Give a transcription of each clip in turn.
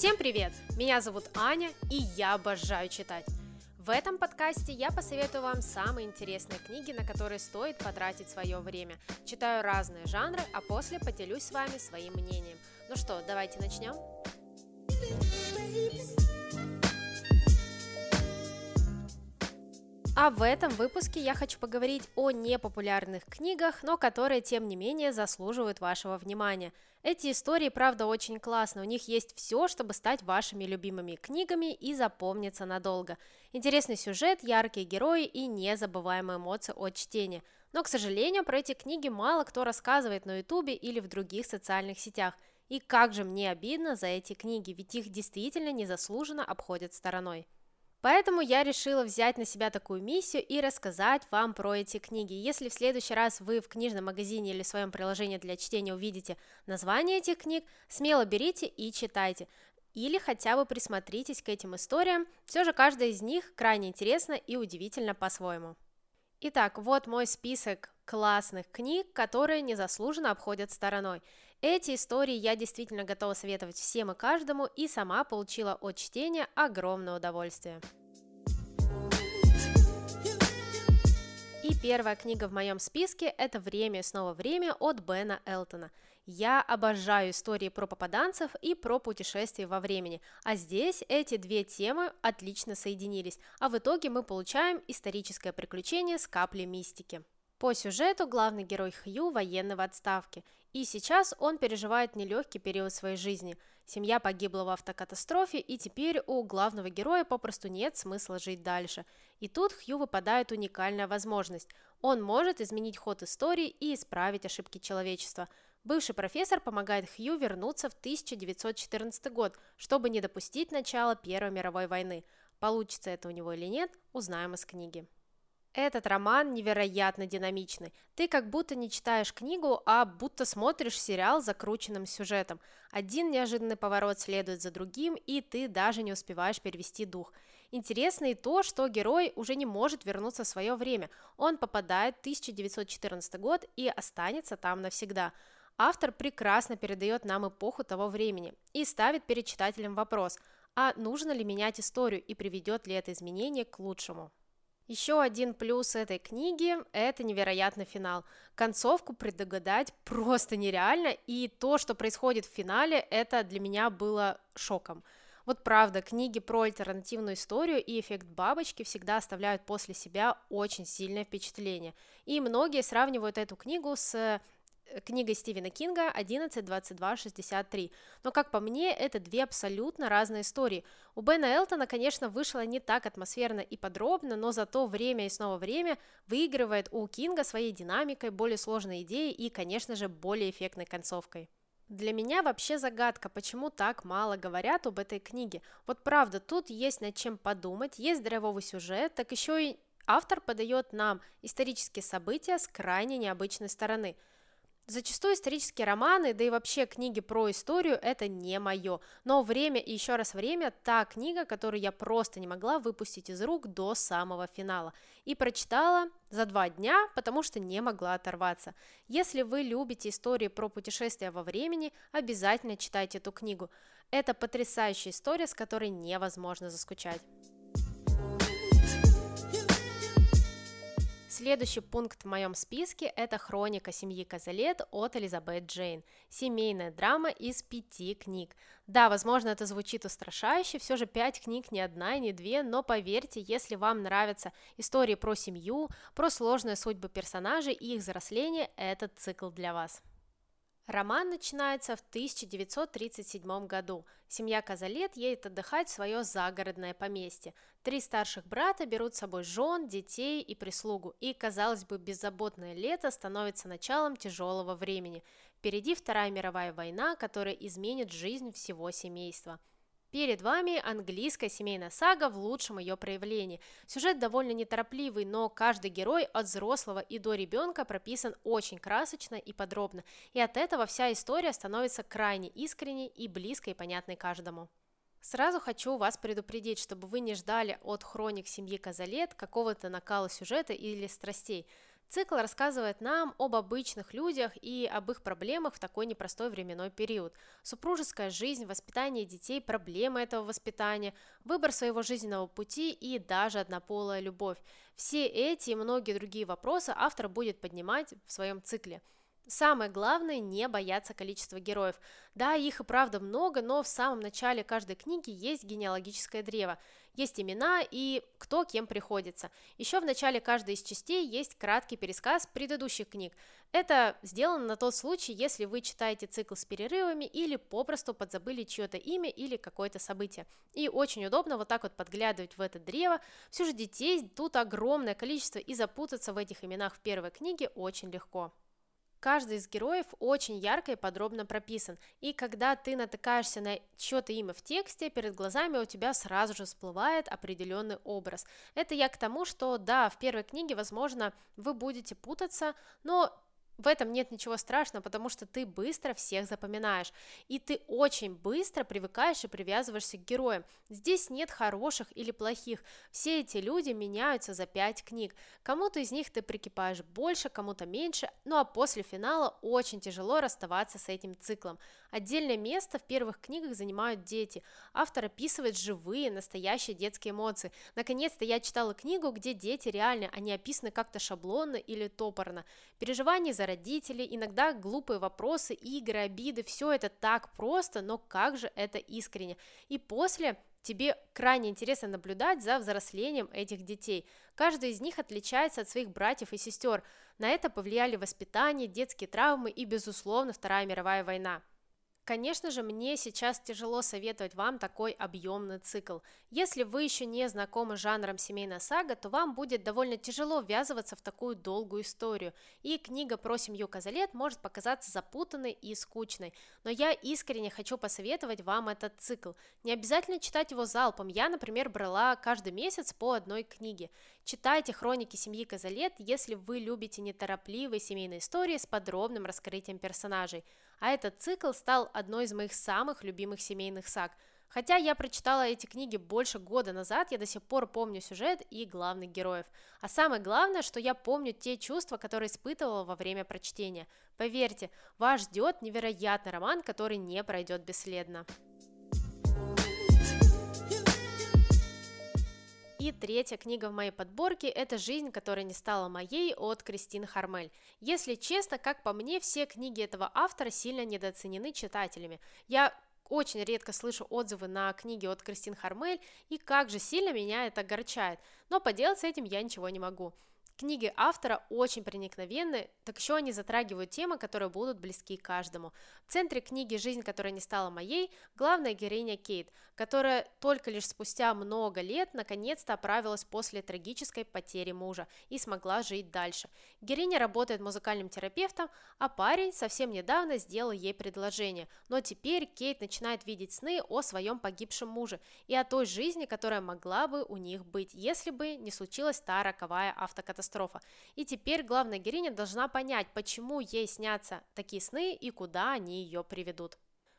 Всем привет! Меня зовут Аня, и я обожаю читать. В этом подкасте я посоветую вам самые интересные книги, на которые стоит потратить свое время. Читаю разные жанры, а после поделюсь с вами своим мнением. Ну что, давайте начнем? А в этом выпуске я хочу поговорить о непопулярных книгах, но которые, тем не менее, заслуживают вашего внимания. Эти истории, правда, очень классные, у них есть все, чтобы стать вашими любимыми книгами и запомниться надолго. Интересный сюжет, яркие герои и незабываемые эмоции от чтения. Но, к сожалению, про эти книги мало кто рассказывает на ютубе или в других социальных сетях. И как же мне обидно за эти книги, ведь их действительно незаслуженно обходят стороной. Поэтому я решила взять на себя такую миссию и рассказать вам про эти книги. Если в следующий раз вы в книжном магазине или в своем приложении для чтения увидите название этих книг, смело берите и читайте. Или хотя бы присмотритесь к этим историям, все же каждая из них крайне интересна и удивительно по-своему. Итак, вот мой список классных книг, которые незаслуженно обходят стороной. Эти истории я действительно готова советовать всем и каждому, и сама получила от чтения огромное удовольствие. И первая книга в моем списке – это «Время и снова время» от Бена Элтона. Я обожаю истории про попаданцев и про путешествия во времени, а здесь эти две темы отлично соединились, а в итоге мы получаем историческое приключение с каплей мистики. По сюжету главный герой Хью военный в отставке, и сейчас он переживает нелегкий период своей жизни. Семья погибла в автокатастрофе, и теперь у главного героя попросту нет смысла жить дальше. И тут Хью выпадает уникальная возможность. Он может изменить ход истории и исправить ошибки человечества. Бывший профессор помогает Хью вернуться в 1914 год, чтобы не допустить начала Первой мировой войны. Получится это у него или нет, узнаем из книги. Этот роман невероятно динамичный. Ты как будто не читаешь книгу, а будто смотришь сериал с закрученным сюжетом. Один неожиданный поворот следует за другим, и ты даже не успеваешь перевести дух. Интересно и то, что герой уже не может вернуться в свое время. Он попадает в 1914 год и останется там навсегда. Автор прекрасно передает нам эпоху того времени и ставит перед читателем вопрос, а нужно ли менять историю и приведет ли это изменение к лучшему. Еще один плюс этой книги – это невероятный финал. Концовку предугадать просто нереально, и то, что происходит в финале, это для меня было шоком. Вот правда, книги про альтернативную историю и эффект бабочки всегда оставляют после себя очень сильное впечатление. И многие сравнивают эту книгу с книгой Стивена Кинга 11, 22, 63. Но, как по мне, это две абсолютно разные истории. У Бена Элтона, конечно, вышло не так атмосферно и подробно, но зато время и снова время выигрывает у Кинга своей динамикой, более сложной идеей и, конечно же, более эффектной концовкой. Для меня вообще загадка, почему так мало говорят об этой книге. Вот правда, тут есть над чем подумать, есть здоровый сюжет, так еще и автор подает нам исторические события с крайне необычной стороны – Зачастую исторические романы, да и вообще книги про историю – это не мое. Но «Время» и еще раз «Время» – та книга, которую я просто не могла выпустить из рук до самого финала. И прочитала за два дня, потому что не могла оторваться. Если вы любите истории про путешествия во времени, обязательно читайте эту книгу. Это потрясающая история, с которой невозможно заскучать. Следующий пункт в моем списке – это «Хроника семьи Казалет» от Элизабет Джейн. Семейная драма из пяти книг. Да, возможно, это звучит устрашающе, все же пять книг не одна и не две, но поверьте, если вам нравятся истории про семью, про сложные судьбы персонажей и их взросление, этот цикл для вас. Роман начинается в 1937 году. Семья Казалет едет отдыхать в свое загородное поместье. Три старших брата берут с собой жен, детей и прислугу. И, казалось бы, беззаботное лето становится началом тяжелого времени. Впереди Вторая мировая война, которая изменит жизнь всего семейства. Перед вами английская семейная сага в лучшем ее проявлении. Сюжет довольно неторопливый, но каждый герой от взрослого и до ребенка прописан очень красочно и подробно, и от этого вся история становится крайне искренней и близкой и понятной каждому. Сразу хочу вас предупредить, чтобы вы не ждали от хроник семьи Казалет какого-то накала сюжета или страстей. Цикл рассказывает нам об обычных людях и об их проблемах в такой непростой временной период. Супружеская жизнь, воспитание детей, проблемы этого воспитания, выбор своего жизненного пути и даже однополая любовь. Все эти и многие другие вопросы автор будет поднимать в своем цикле. Самое главное не бояться количества героев. Да, их и правда много, но в самом начале каждой книги есть генеалогическое древо, есть имена и кто кем приходится. Еще в начале каждой из частей есть краткий пересказ предыдущих книг. Это сделано на тот случай, если вы читаете цикл с перерывами или попросту подзабыли чье-то имя или какое-то событие. И очень удобно вот так вот подглядывать в это древо. Все же детей тут огромное количество и запутаться в этих именах в первой книге очень легко. Каждый из героев очень ярко и подробно прописан, и когда ты натыкаешься на чье-то имя в тексте, перед глазами у тебя сразу же всплывает определенный образ. Это я к тому, что да, в первой книге, возможно, вы будете путаться, но в этом нет ничего страшного, потому что ты быстро всех запоминаешь, и ты очень быстро привыкаешь и привязываешься к героям. Здесь нет хороших или плохих, все эти люди меняются за пять книг. Кому-то из них ты прикипаешь больше, кому-то меньше, ну а после финала очень тяжело расставаться с этим циклом. Отдельное место в первых книгах занимают дети. Автор описывает живые, настоящие детские эмоции. Наконец-то я читала книгу, где дети реально, они описаны как-то шаблонно или топорно. Переживания за родителей, иногда глупые вопросы, игры, обиды, все это так просто, но как же это искренне. И после Тебе крайне интересно наблюдать за взрослением этих детей. Каждый из них отличается от своих братьев и сестер. На это повлияли воспитание, детские травмы и, безусловно, Вторая мировая война. Конечно же, мне сейчас тяжело советовать вам такой объемный цикл. Если вы еще не знакомы с жанром семейная сага, то вам будет довольно тяжело ввязываться в такую долгую историю, и книга про семью Казалет может показаться запутанной и скучной, но я искренне хочу посоветовать вам этот цикл. Не обязательно читать его залпом, я, например, брала каждый месяц по одной книге. Читайте хроники семьи Казалет, если вы любите неторопливые семейные истории с подробным раскрытием персонажей а этот цикл стал одной из моих самых любимых семейных саг. Хотя я прочитала эти книги больше года назад, я до сих пор помню сюжет и главных героев. А самое главное, что я помню те чувства, которые испытывала во время прочтения. Поверьте, вас ждет невероятный роман, который не пройдет бесследно. И третья книга в моей подборке – это «Жизнь, которая не стала моей» от Кристин Хармель. Если честно, как по мне, все книги этого автора сильно недооценены читателями. Я очень редко слышу отзывы на книги от Кристин Хармель, и как же сильно меня это огорчает. Но поделать с этим я ничего не могу. Книги автора очень проникновенны, так еще они затрагивают темы, которые будут близки каждому. В центре книги «Жизнь, которая не стала моей» главная героиня Кейт, которая только лишь спустя много лет наконец-то оправилась после трагической потери мужа и смогла жить дальше. Героиня работает музыкальным терапевтом, а парень совсем недавно сделал ей предложение, но теперь Кейт начинает видеть сны о своем погибшем муже и о той жизни, которая могла бы у них быть, если бы не случилась та роковая автокатастрофа катастрофа. И теперь главная героиня должна понять, почему ей снятся такие сны и куда они ее приведут.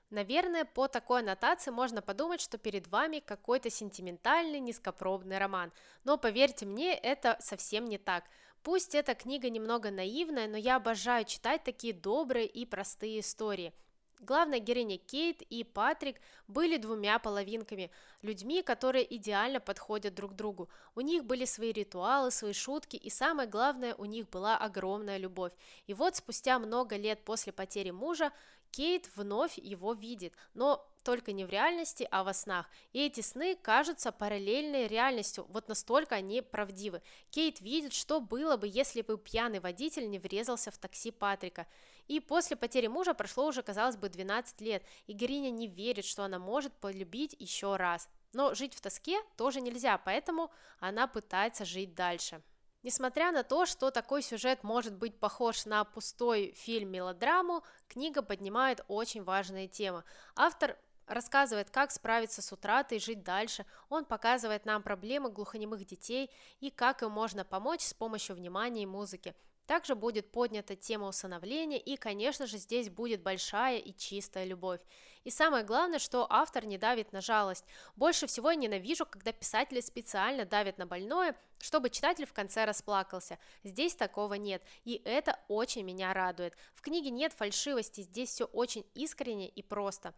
Наверное, по такой аннотации можно подумать, что перед вами какой-то сентиментальный, низкопробный роман. Но поверьте мне, это совсем не так. Пусть эта книга немного наивная, но я обожаю читать такие добрые и простые истории. Главная героиня Кейт и Патрик были двумя половинками, людьми, которые идеально подходят друг другу. У них были свои ритуалы, свои шутки, и самое главное, у них была огромная любовь. И вот спустя много лет после потери мужа Кейт вновь его видит, но только не в реальности, а во снах. И эти сны кажутся параллельной реальностью, вот настолько они правдивы. Кейт видит, что было бы, если бы пьяный водитель не врезался в такси Патрика. И после потери мужа прошло уже, казалось бы, 12 лет, и героиня не верит, что она может полюбить еще раз. Но жить в тоске тоже нельзя, поэтому она пытается жить дальше. Несмотря на то, что такой сюжет может быть похож на пустой фильм-мелодраму, книга поднимает очень важные темы. Автор рассказывает, как справиться с утратой и жить дальше. Он показывает нам проблемы глухонемых детей и как им можно помочь с помощью внимания и музыки. Также будет поднята тема усыновления и, конечно же, здесь будет большая и чистая любовь. И самое главное, что автор не давит на жалость. Больше всего я ненавижу, когда писатели специально давят на больное, чтобы читатель в конце расплакался. Здесь такого нет, и это очень меня радует. В книге нет фальшивости, здесь все очень искренне и просто.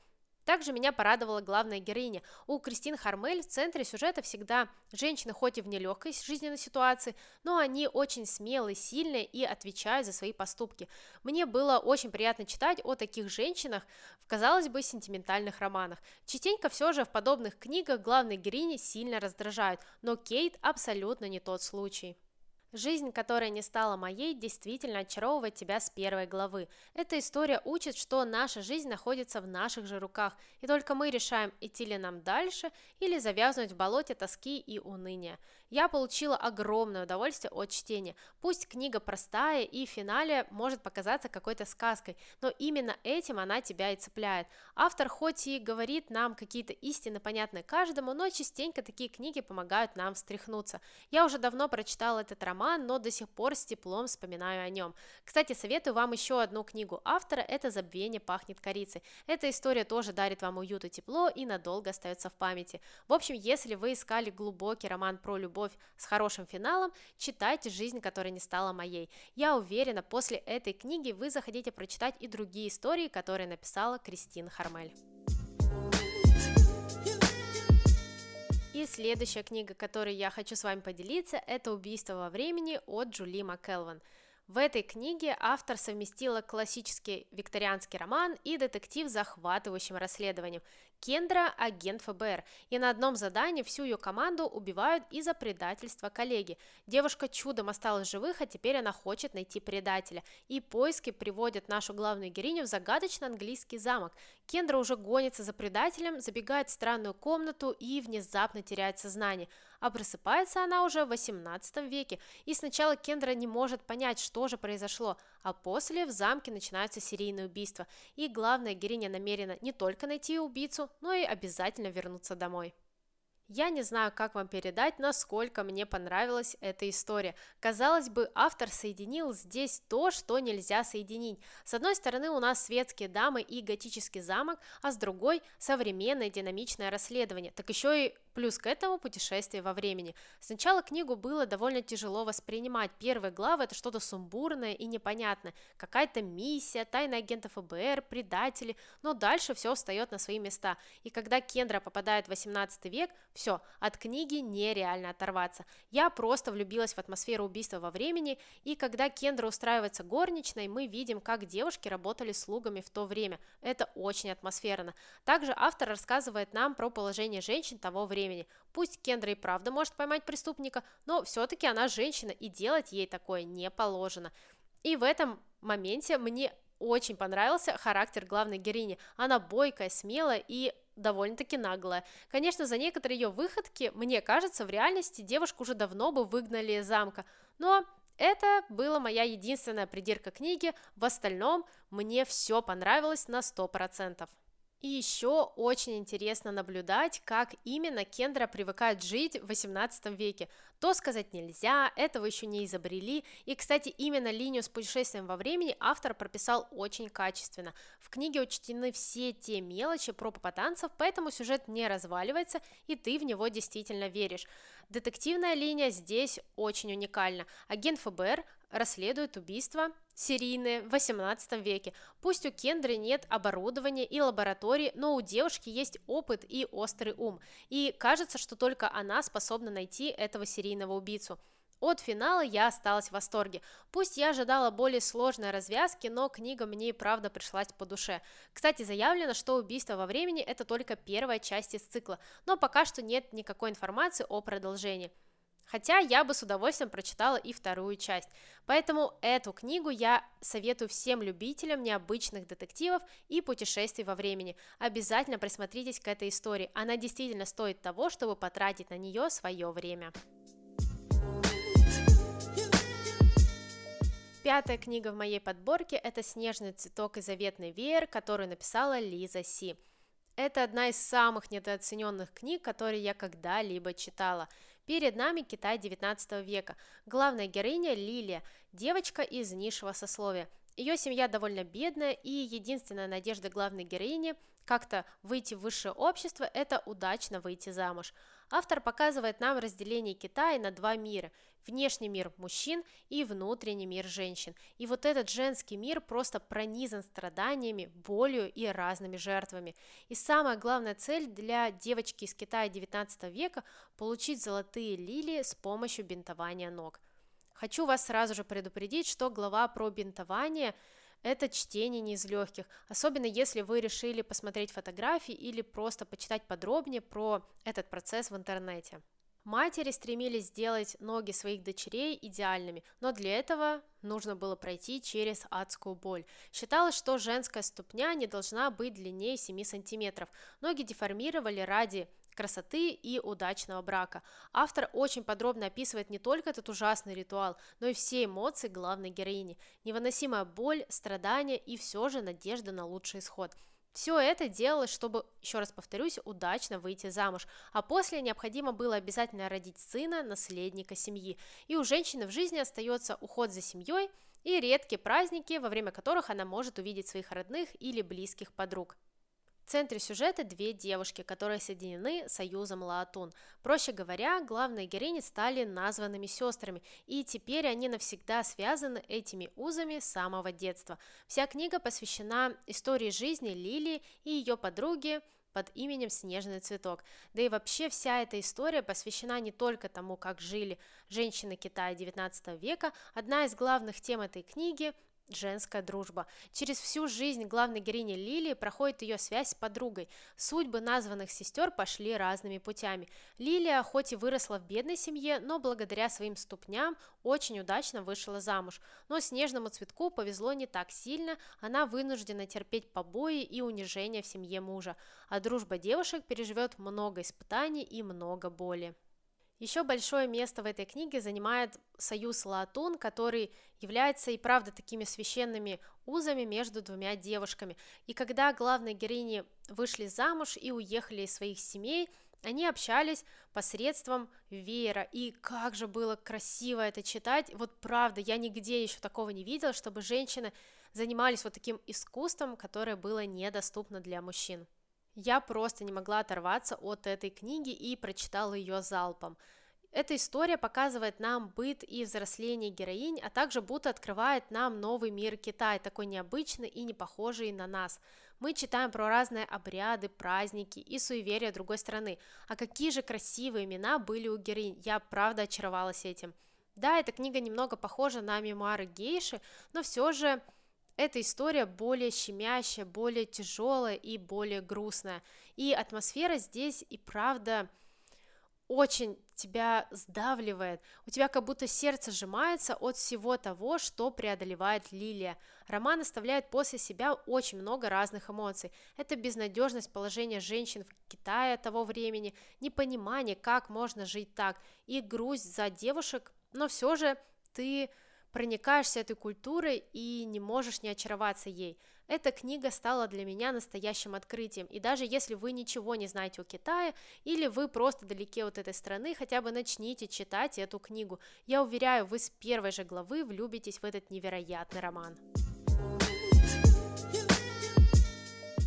Также меня порадовала главная героиня. У Кристин Хармель в центре сюжета всегда женщины хоть и в нелегкой жизненной ситуации, но они очень смелые, сильные и отвечают за свои поступки. Мне было очень приятно читать о таких женщинах в, казалось бы, сентиментальных романах. Частенько все же в подобных книгах главные героини сильно раздражают, но Кейт абсолютно не тот случай. Жизнь, которая не стала моей, действительно очаровывает тебя с первой главы. Эта история учит, что наша жизнь находится в наших же руках, и только мы решаем, идти ли нам дальше или завязнуть в болоте тоски и уныния. Я получила огромное удовольствие от чтения. Пусть книга простая и в финале может показаться какой-то сказкой, но именно этим она тебя и цепляет. Автор хоть и говорит нам какие-то истины, понятные каждому, но частенько такие книги помогают нам встряхнуться. Я уже давно прочитала этот роман, но до сих пор с теплом вспоминаю о нем. Кстати, советую вам еще одну книгу автора, это «Забвение пахнет корицей». Эта история тоже дарит вам уют и тепло и надолго остается в памяти. В общем, если вы искали глубокий роман про любовь, любовь с хорошим финалом, читайте «Жизнь, которая не стала моей». Я уверена, после этой книги вы захотите прочитать и другие истории, которые написала Кристин Хармель. И следующая книга, которой я хочу с вами поделиться, это «Убийство во времени» от Джули МакКелван – в этой книге автор совместила классический викторианский роман и детектив с захватывающим расследованием. Кендра – агент ФБР, и на одном задании всю ее команду убивают из-за предательства коллеги. Девушка чудом осталась живых, а теперь она хочет найти предателя. И поиски приводят нашу главную героиню в загадочный английский замок. Кендра уже гонится за предателем, забегает в странную комнату и внезапно теряет сознание – а просыпается она уже в 18 веке, и сначала Кендра не может понять, что же произошло, а после в замке начинаются серийные убийства, и главная героиня намерена не только найти убийцу, но и обязательно вернуться домой. Я не знаю, как вам передать, насколько мне понравилась эта история. Казалось бы, автор соединил здесь то, что нельзя соединить. С одной стороны у нас светские дамы и готический замок, а с другой современное динамичное расследование. Так еще и Плюс к этому путешествие во времени. Сначала книгу было довольно тяжело воспринимать. Первые главы это что-то сумбурное и непонятное. Какая-то миссия, тайна агента ФБР, предатели. Но дальше все встает на свои места. И когда Кендра попадает в 18 век, все, от книги нереально оторваться. Я просто влюбилась в атмосферу убийства во времени. И когда Кендра устраивается горничной, мы видим, как девушки работали слугами в то время. Это очень атмосферно. Также автор рассказывает нам про положение женщин того времени. Пусть Кендра и правда может поймать преступника, но все-таки она женщина, и делать ей такое не положено. И в этом моменте мне очень понравился характер главной героини. Она бойкая, смелая и довольно-таки наглая. Конечно, за некоторые ее выходки, мне кажется, в реальности девушку уже давно бы выгнали из замка. Но это была моя единственная придирка книги. В остальном мне все понравилось на 100%. И еще очень интересно наблюдать, как именно Кендра привыкает жить в 18 веке. То сказать нельзя, этого еще не изобрели. И, кстати, именно линию с путешествием во времени автор прописал очень качественно. В книге учтены все те мелочи про попаданцев, поэтому сюжет не разваливается, и ты в него действительно веришь. Детективная линия здесь очень уникальна. Агент ФБР расследует убийство серийные в 18 веке. Пусть у Кендры нет оборудования и лаборатории, но у девушки есть опыт и острый ум. И кажется, что только она способна найти этого серийного убийцу. От финала я осталась в восторге. Пусть я ожидала более сложной развязки, но книга мне и правда пришлась по душе. Кстати, заявлено, что убийство во времени это только первая часть из цикла, но пока что нет никакой информации о продолжении. Хотя я бы с удовольствием прочитала и вторую часть. Поэтому эту книгу я советую всем любителям необычных детективов и путешествий во времени. Обязательно присмотритесь к этой истории. Она действительно стоит того, чтобы потратить на нее свое время. Пятая книга в моей подборке – это «Снежный цветок и заветный веер», которую написала Лиза Си. Это одна из самых недооцененных книг, которые я когда-либо читала. Перед нами Китай 19 века. Главная героиня Лилия, девочка из низшего сословия. Ее семья довольно бедная, и единственная надежда главной героини как-то выйти в высшее общество – это удачно выйти замуж. Автор показывает нам разделение Китая на два мира – внешний мир мужчин и внутренний мир женщин. И вот этот женский мир просто пронизан страданиями, болью и разными жертвами. И самая главная цель для девочки из Китая 19 века – получить золотые лилии с помощью бинтования ног. Хочу вас сразу же предупредить, что глава про бинтование – это чтение не из легких, особенно если вы решили посмотреть фотографии или просто почитать подробнее про этот процесс в интернете. Матери стремились сделать ноги своих дочерей идеальными, но для этого нужно было пройти через адскую боль. Считалось, что женская ступня не должна быть длиннее 7 сантиметров. Ноги деформировали ради красоты и удачного брака. Автор очень подробно описывает не только этот ужасный ритуал, но и все эмоции главной героини. Невыносимая боль, страдания и все же надежда на лучший исход – все это делалось, чтобы, еще раз повторюсь, удачно выйти замуж, а после необходимо было обязательно родить сына, наследника семьи. И у женщины в жизни остается уход за семьей и редкие праздники, во время которых она может увидеть своих родных или близких подруг. В центре сюжета две девушки, которые соединены союзом Лаатун. Проще говоря, главные героини стали названными сестрами, и теперь они навсегда связаны этими узами с самого детства. Вся книга посвящена истории жизни Лилии и ее подруги под именем Снежный цветок. Да и вообще вся эта история посвящена не только тому, как жили женщины Китая XIX века. Одна из главных тем этой книги Женская дружба. Через всю жизнь главной героини Лилии проходит ее связь с подругой. Судьбы названных сестер пошли разными путями. Лилия, хоть и выросла в бедной семье, но благодаря своим ступням очень удачно вышла замуж. Но снежному цветку повезло не так сильно, она вынуждена терпеть побои и унижения в семье мужа. А дружба девушек переживет много испытаний и много боли. Еще большое место в этой книге занимает союз Лаатун, который является и правда такими священными узами между двумя девушками. И когда главные героини вышли замуж и уехали из своих семей, они общались посредством веера, и как же было красиво это читать. Вот правда, я нигде еще такого не видела, чтобы женщины занимались вот таким искусством, которое было недоступно для мужчин. Я просто не могла оторваться от этой книги и прочитала ее залпом. Эта история показывает нам быт и взросление героинь, а также будто открывает нам новый мир Китая, такой необычный и не похожий на нас. Мы читаем про разные обряды, праздники и суеверия другой страны. А какие же красивые имена были у героинь, я правда очаровалась этим. Да, эта книга немного похожа на мемуары гейши, но все же эта история более щемящая, более тяжелая и более грустная. И атмосфера здесь и правда очень тебя сдавливает. У тебя как будто сердце сжимается от всего того, что преодолевает Лилия. Роман оставляет после себя очень много разных эмоций. Это безнадежность положения женщин в Китае того времени, непонимание, как можно жить так, и грусть за девушек, но все же ты проникаешься этой культурой и не можешь не очароваться ей. Эта книга стала для меня настоящим открытием, и даже если вы ничего не знаете о Китае, или вы просто далеки от этой страны, хотя бы начните читать эту книгу. Я уверяю, вы с первой же главы влюбитесь в этот невероятный роман.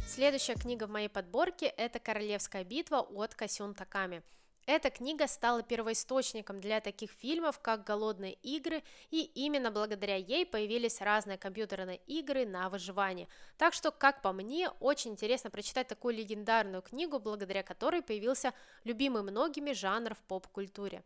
Следующая книга в моей подборке – это «Королевская битва» от Касюн Таками. Эта книга стала первоисточником для таких фильмов, как «Голодные игры», и именно благодаря ей появились разные компьютерные игры на выживание. Так что, как по мне, очень интересно прочитать такую легендарную книгу, благодаря которой появился любимый многими жанр в поп-культуре.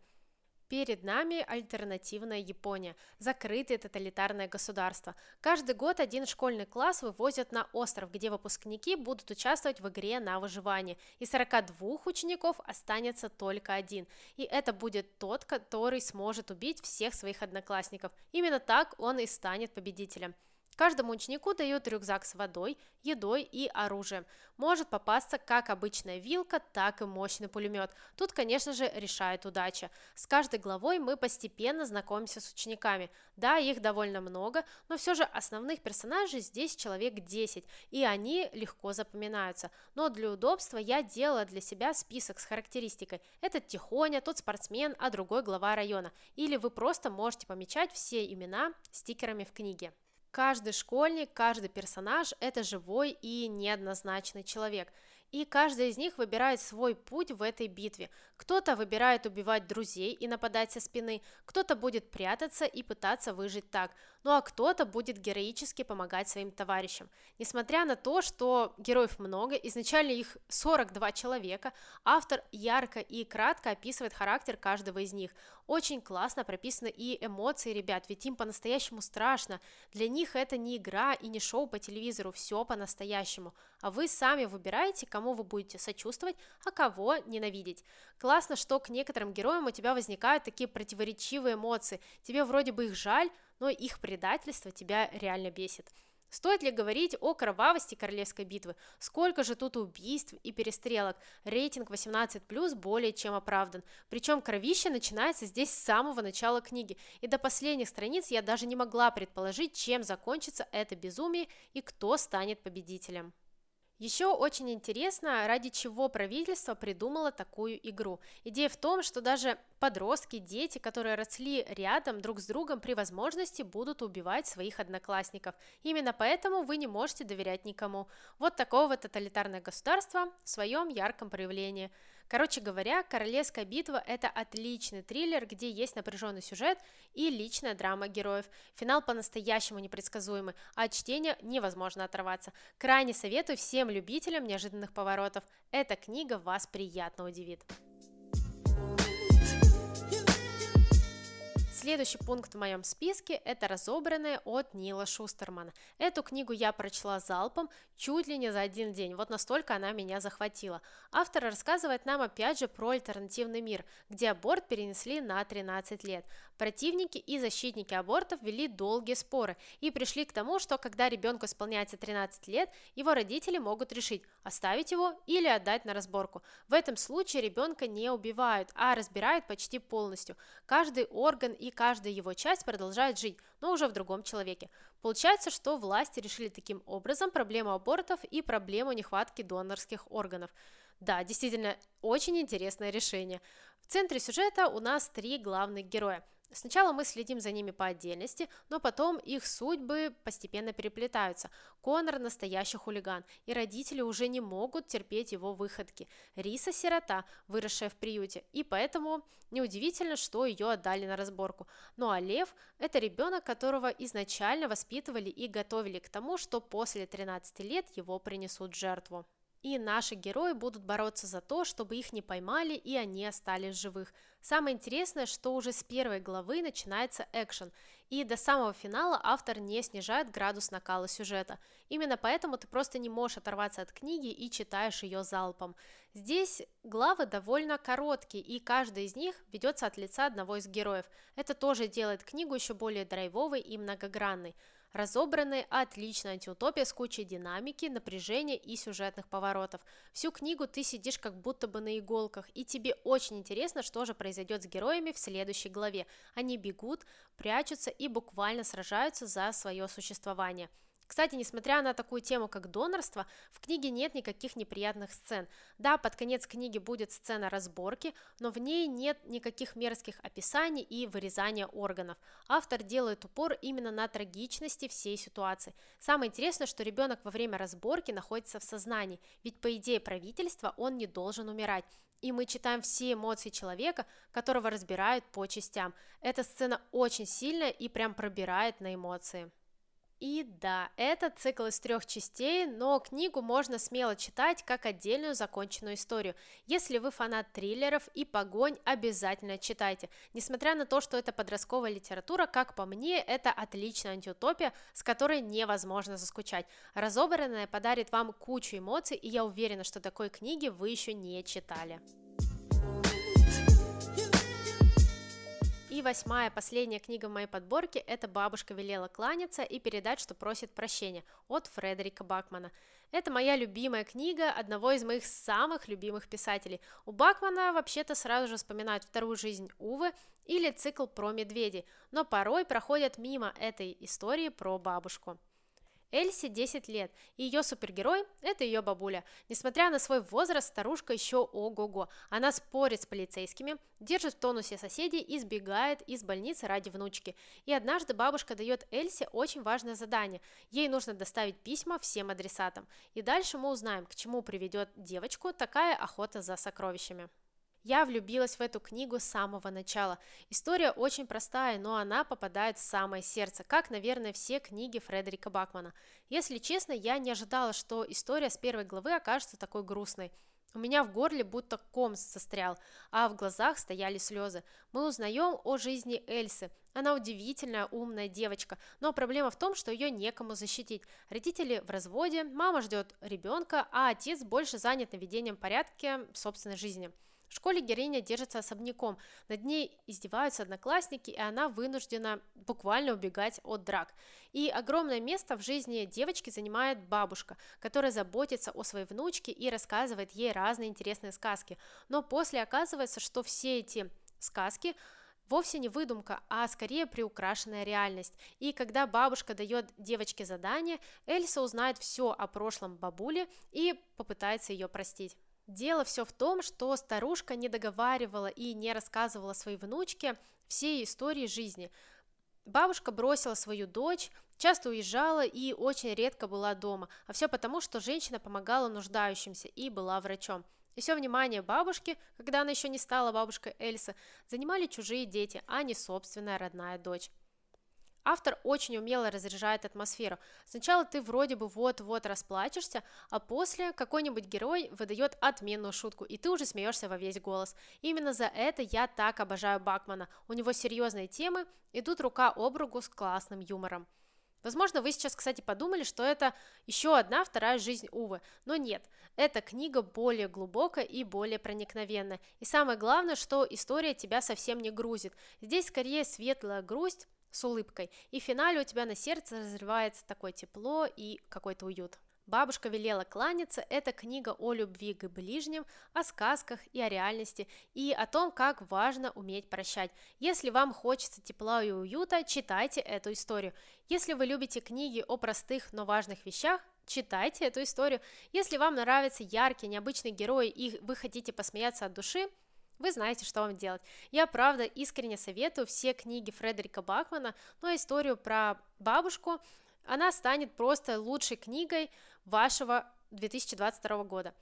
Перед нами альтернативная Япония, закрытое тоталитарное государство. Каждый год один школьный класс вывозят на остров, где выпускники будут участвовать в игре на выживание. Из 42 учеников останется только один. И это будет тот, который сможет убить всех своих одноклассников. Именно так он и станет победителем. Каждому ученику дают рюкзак с водой, едой и оружием. Может попасться как обычная вилка, так и мощный пулемет. Тут, конечно же, решает удача. С каждой главой мы постепенно знакомимся с учениками. Да, их довольно много, но все же основных персонажей здесь человек 10, и они легко запоминаются. Но для удобства я делала для себя список с характеристикой. Этот Тихоня, тот спортсмен, а другой глава района. Или вы просто можете помечать все имена стикерами в книге. Каждый школьник, каждый персонаж – это живой и неоднозначный человек – и каждый из них выбирает свой путь в этой битве. Кто-то выбирает убивать друзей и нападать со спины, кто-то будет прятаться и пытаться выжить так, ну а кто-то будет героически помогать своим товарищам. Несмотря на то, что героев много, изначально их 42 человека, автор ярко и кратко описывает характер каждого из них. Очень классно прописаны и эмоции ребят, ведь им по-настоящему страшно. Для них это не игра и не шоу по телевизору, все по-настоящему. А вы сами выбираете, кому вы будете сочувствовать, а кого ненавидеть. Классно, что к некоторым героям у тебя возникают такие противоречивые эмоции. Тебе вроде бы их жаль, но их предательство тебя реально бесит. Стоит ли говорить о кровавости королевской битвы? Сколько же тут убийств и перестрелок? Рейтинг 18+, более чем оправдан. Причем кровище начинается здесь с самого начала книги. И до последних страниц я даже не могла предположить, чем закончится это безумие и кто станет победителем. Еще очень интересно, ради чего правительство придумало такую игру. Идея в том, что даже подростки, дети, которые росли рядом друг с другом при возможности будут убивать своих одноклассников. Именно поэтому вы не можете доверять никому. Вот такого тоталитарное государство в своем ярком проявлении. Короче говоря, «Королевская битва» — это отличный триллер, где есть напряженный сюжет и личная драма героев. Финал по-настоящему непредсказуемый, а от чтения невозможно оторваться. Крайне советую всем любителям неожиданных поворотов. Эта книга вас приятно удивит. Следующий пункт в моем списке – это «Разобранные» от Нила Шустермана. Эту книгу я прочла залпом чуть ли не за один день, вот настолько она меня захватила. Автор рассказывает нам опять же про альтернативный мир, где аборт перенесли на 13 лет. Противники и защитники абортов вели долгие споры и пришли к тому, что когда ребенку исполняется 13 лет, его родители могут решить, оставить его или отдать на разборку. В этом случае ребенка не убивают, а разбирают почти полностью. Каждый орган и каждая его часть продолжает жить, но уже в другом человеке. Получается, что власти решили таким образом проблему абортов и проблему нехватки донорских органов. Да, действительно, очень интересное решение. В центре сюжета у нас три главных героя. Сначала мы следим за ними по отдельности, но потом их судьбы постепенно переплетаются. Конор – настоящий хулиган, и родители уже не могут терпеть его выходки. Риса – сирота, выросшая в приюте, и поэтому неудивительно, что ее отдали на разборку. Ну а Лев – это ребенок, которого изначально воспитывали и готовили к тому, что после 13 лет его принесут жертву. И наши герои будут бороться за то, чтобы их не поймали и они остались живых. Самое интересное, что уже с первой главы начинается экшен, и до самого финала автор не снижает градус накала сюжета. Именно поэтому ты просто не можешь оторваться от книги и читаешь ее залпом. Здесь главы довольно короткие, и каждый из них ведется от лица одного из героев. Это тоже делает книгу еще более драйвовой и многогранной. Разобранная отличная антиутопия с кучей динамики, напряжения и сюжетных поворотов. Всю книгу ты сидишь как будто бы на иголках, и тебе очень интересно, что же произойдет с героями в следующей главе. Они бегут, прячутся и буквально сражаются за свое существование. Кстати, несмотря на такую тему, как донорство, в книге нет никаких неприятных сцен. Да, под конец книги будет сцена разборки, но в ней нет никаких мерзких описаний и вырезания органов. Автор делает упор именно на трагичности всей ситуации. Самое интересное, что ребенок во время разборки находится в сознании, ведь по идее правительства он не должен умирать. И мы читаем все эмоции человека, которого разбирают по частям. Эта сцена очень сильная и прям пробирает на эмоции. И да, это цикл из трех частей, но книгу можно смело читать как отдельную законченную историю. Если вы фанат триллеров и погонь, обязательно читайте. Несмотря на то, что это подростковая литература, как по мне, это отличная антиутопия, с которой невозможно заскучать. Разобранная подарит вам кучу эмоций, и я уверена, что такой книги вы еще не читали. И восьмая, последняя книга в моей подборке – это «Бабушка велела кланяться и передать, что просит прощения» от Фредерика Бакмана. Это моя любимая книга одного из моих самых любимых писателей. У Бакмана вообще-то сразу же вспоминают вторую жизнь Увы или цикл про медведей, но порой проходят мимо этой истории про бабушку. Эльси 10 лет, и ее супергерой – это ее бабуля. Несмотря на свой возраст, старушка еще ого-го. Она спорит с полицейскими, держит в тонусе соседей и сбегает из больницы ради внучки. И однажды бабушка дает Эльсе очень важное задание. Ей нужно доставить письма всем адресатам. И дальше мы узнаем, к чему приведет девочку такая охота за сокровищами. Я влюбилась в эту книгу с самого начала. История очень простая, но она попадает в самое сердце, как, наверное, все книги Фредерика Бакмана. Если честно, я не ожидала, что история с первой главы окажется такой грустной. У меня в горле будто ком застрял, а в глазах стояли слезы. Мы узнаем о жизни Эльсы. Она удивительная, умная девочка, но проблема в том, что ее некому защитить. Родители в разводе, мама ждет ребенка, а отец больше занят наведением порядка в собственной жизни. В школе героиня держится особняком, над ней издеваются одноклассники, и она вынуждена буквально убегать от драк. И огромное место в жизни девочки занимает бабушка, которая заботится о своей внучке и рассказывает ей разные интересные сказки. Но после оказывается, что все эти сказки вовсе не выдумка, а скорее приукрашенная реальность. И когда бабушка дает девочке задание, Эльса узнает все о прошлом бабули и попытается ее простить. Дело все в том, что старушка не договаривала и не рассказывала своей внучке всей истории жизни. Бабушка бросила свою дочь, часто уезжала и очень редко была дома, а все потому, что женщина помогала нуждающимся и была врачом. И все внимание бабушки, когда она еще не стала бабушкой Эльсы, занимали чужие дети, а не собственная родная дочь. Автор очень умело разряжает атмосферу. Сначала ты вроде бы вот-вот расплачешься, а после какой-нибудь герой выдает отменную шутку, и ты уже смеешься во весь голос. именно за это я так обожаю Бакмана. У него серьезные темы, идут рука об руку с классным юмором. Возможно, вы сейчас, кстати, подумали, что это еще одна вторая жизнь Увы, но нет, эта книга более глубокая и более проникновенная. И самое главное, что история тебя совсем не грузит. Здесь скорее светлая грусть, с улыбкой, и в финале у тебя на сердце разрывается такое тепло и какой-то уют. Бабушка велела кланяться – это книга о любви к ближним, о сказках и о реальности, и о том, как важно уметь прощать. Если вам хочется тепла и уюта, читайте эту историю. Если вы любите книги о простых, но важных вещах, читайте эту историю. Если вам нравятся яркие, необычные герои и вы хотите посмеяться от души, вы знаете, что вам делать. Я, правда, искренне советую все книги Фредерика Бакмана, но историю про бабушку, она станет просто лучшей книгой вашего 2022 года.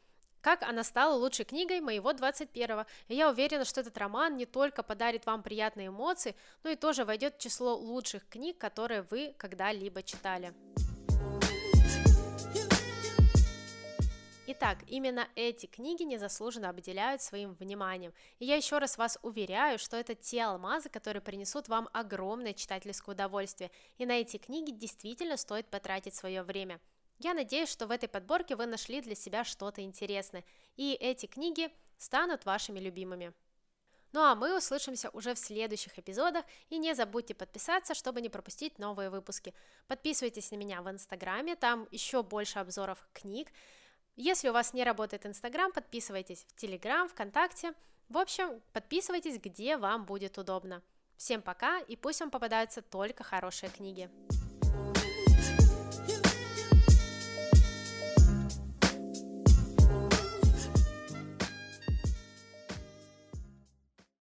Как она стала лучшей книгой моего 21-го. И я уверена, что этот роман не только подарит вам приятные эмоции, но и тоже войдет в число лучших книг, которые вы когда-либо читали. Итак, именно эти книги незаслуженно обделяют своим вниманием. И я еще раз вас уверяю, что это те алмазы, которые принесут вам огромное читательское удовольствие. И на эти книги действительно стоит потратить свое время. Я надеюсь, что в этой подборке вы нашли для себя что-то интересное, и эти книги станут вашими любимыми. Ну а мы услышимся уже в следующих эпизодах, и не забудьте подписаться, чтобы не пропустить новые выпуски. Подписывайтесь на меня в инстаграме, там еще больше обзоров книг, если у вас не работает Инстаграм, подписывайтесь в Телеграм, ВКонтакте. В общем, подписывайтесь, где вам будет удобно. Всем пока, и пусть вам попадаются только хорошие книги.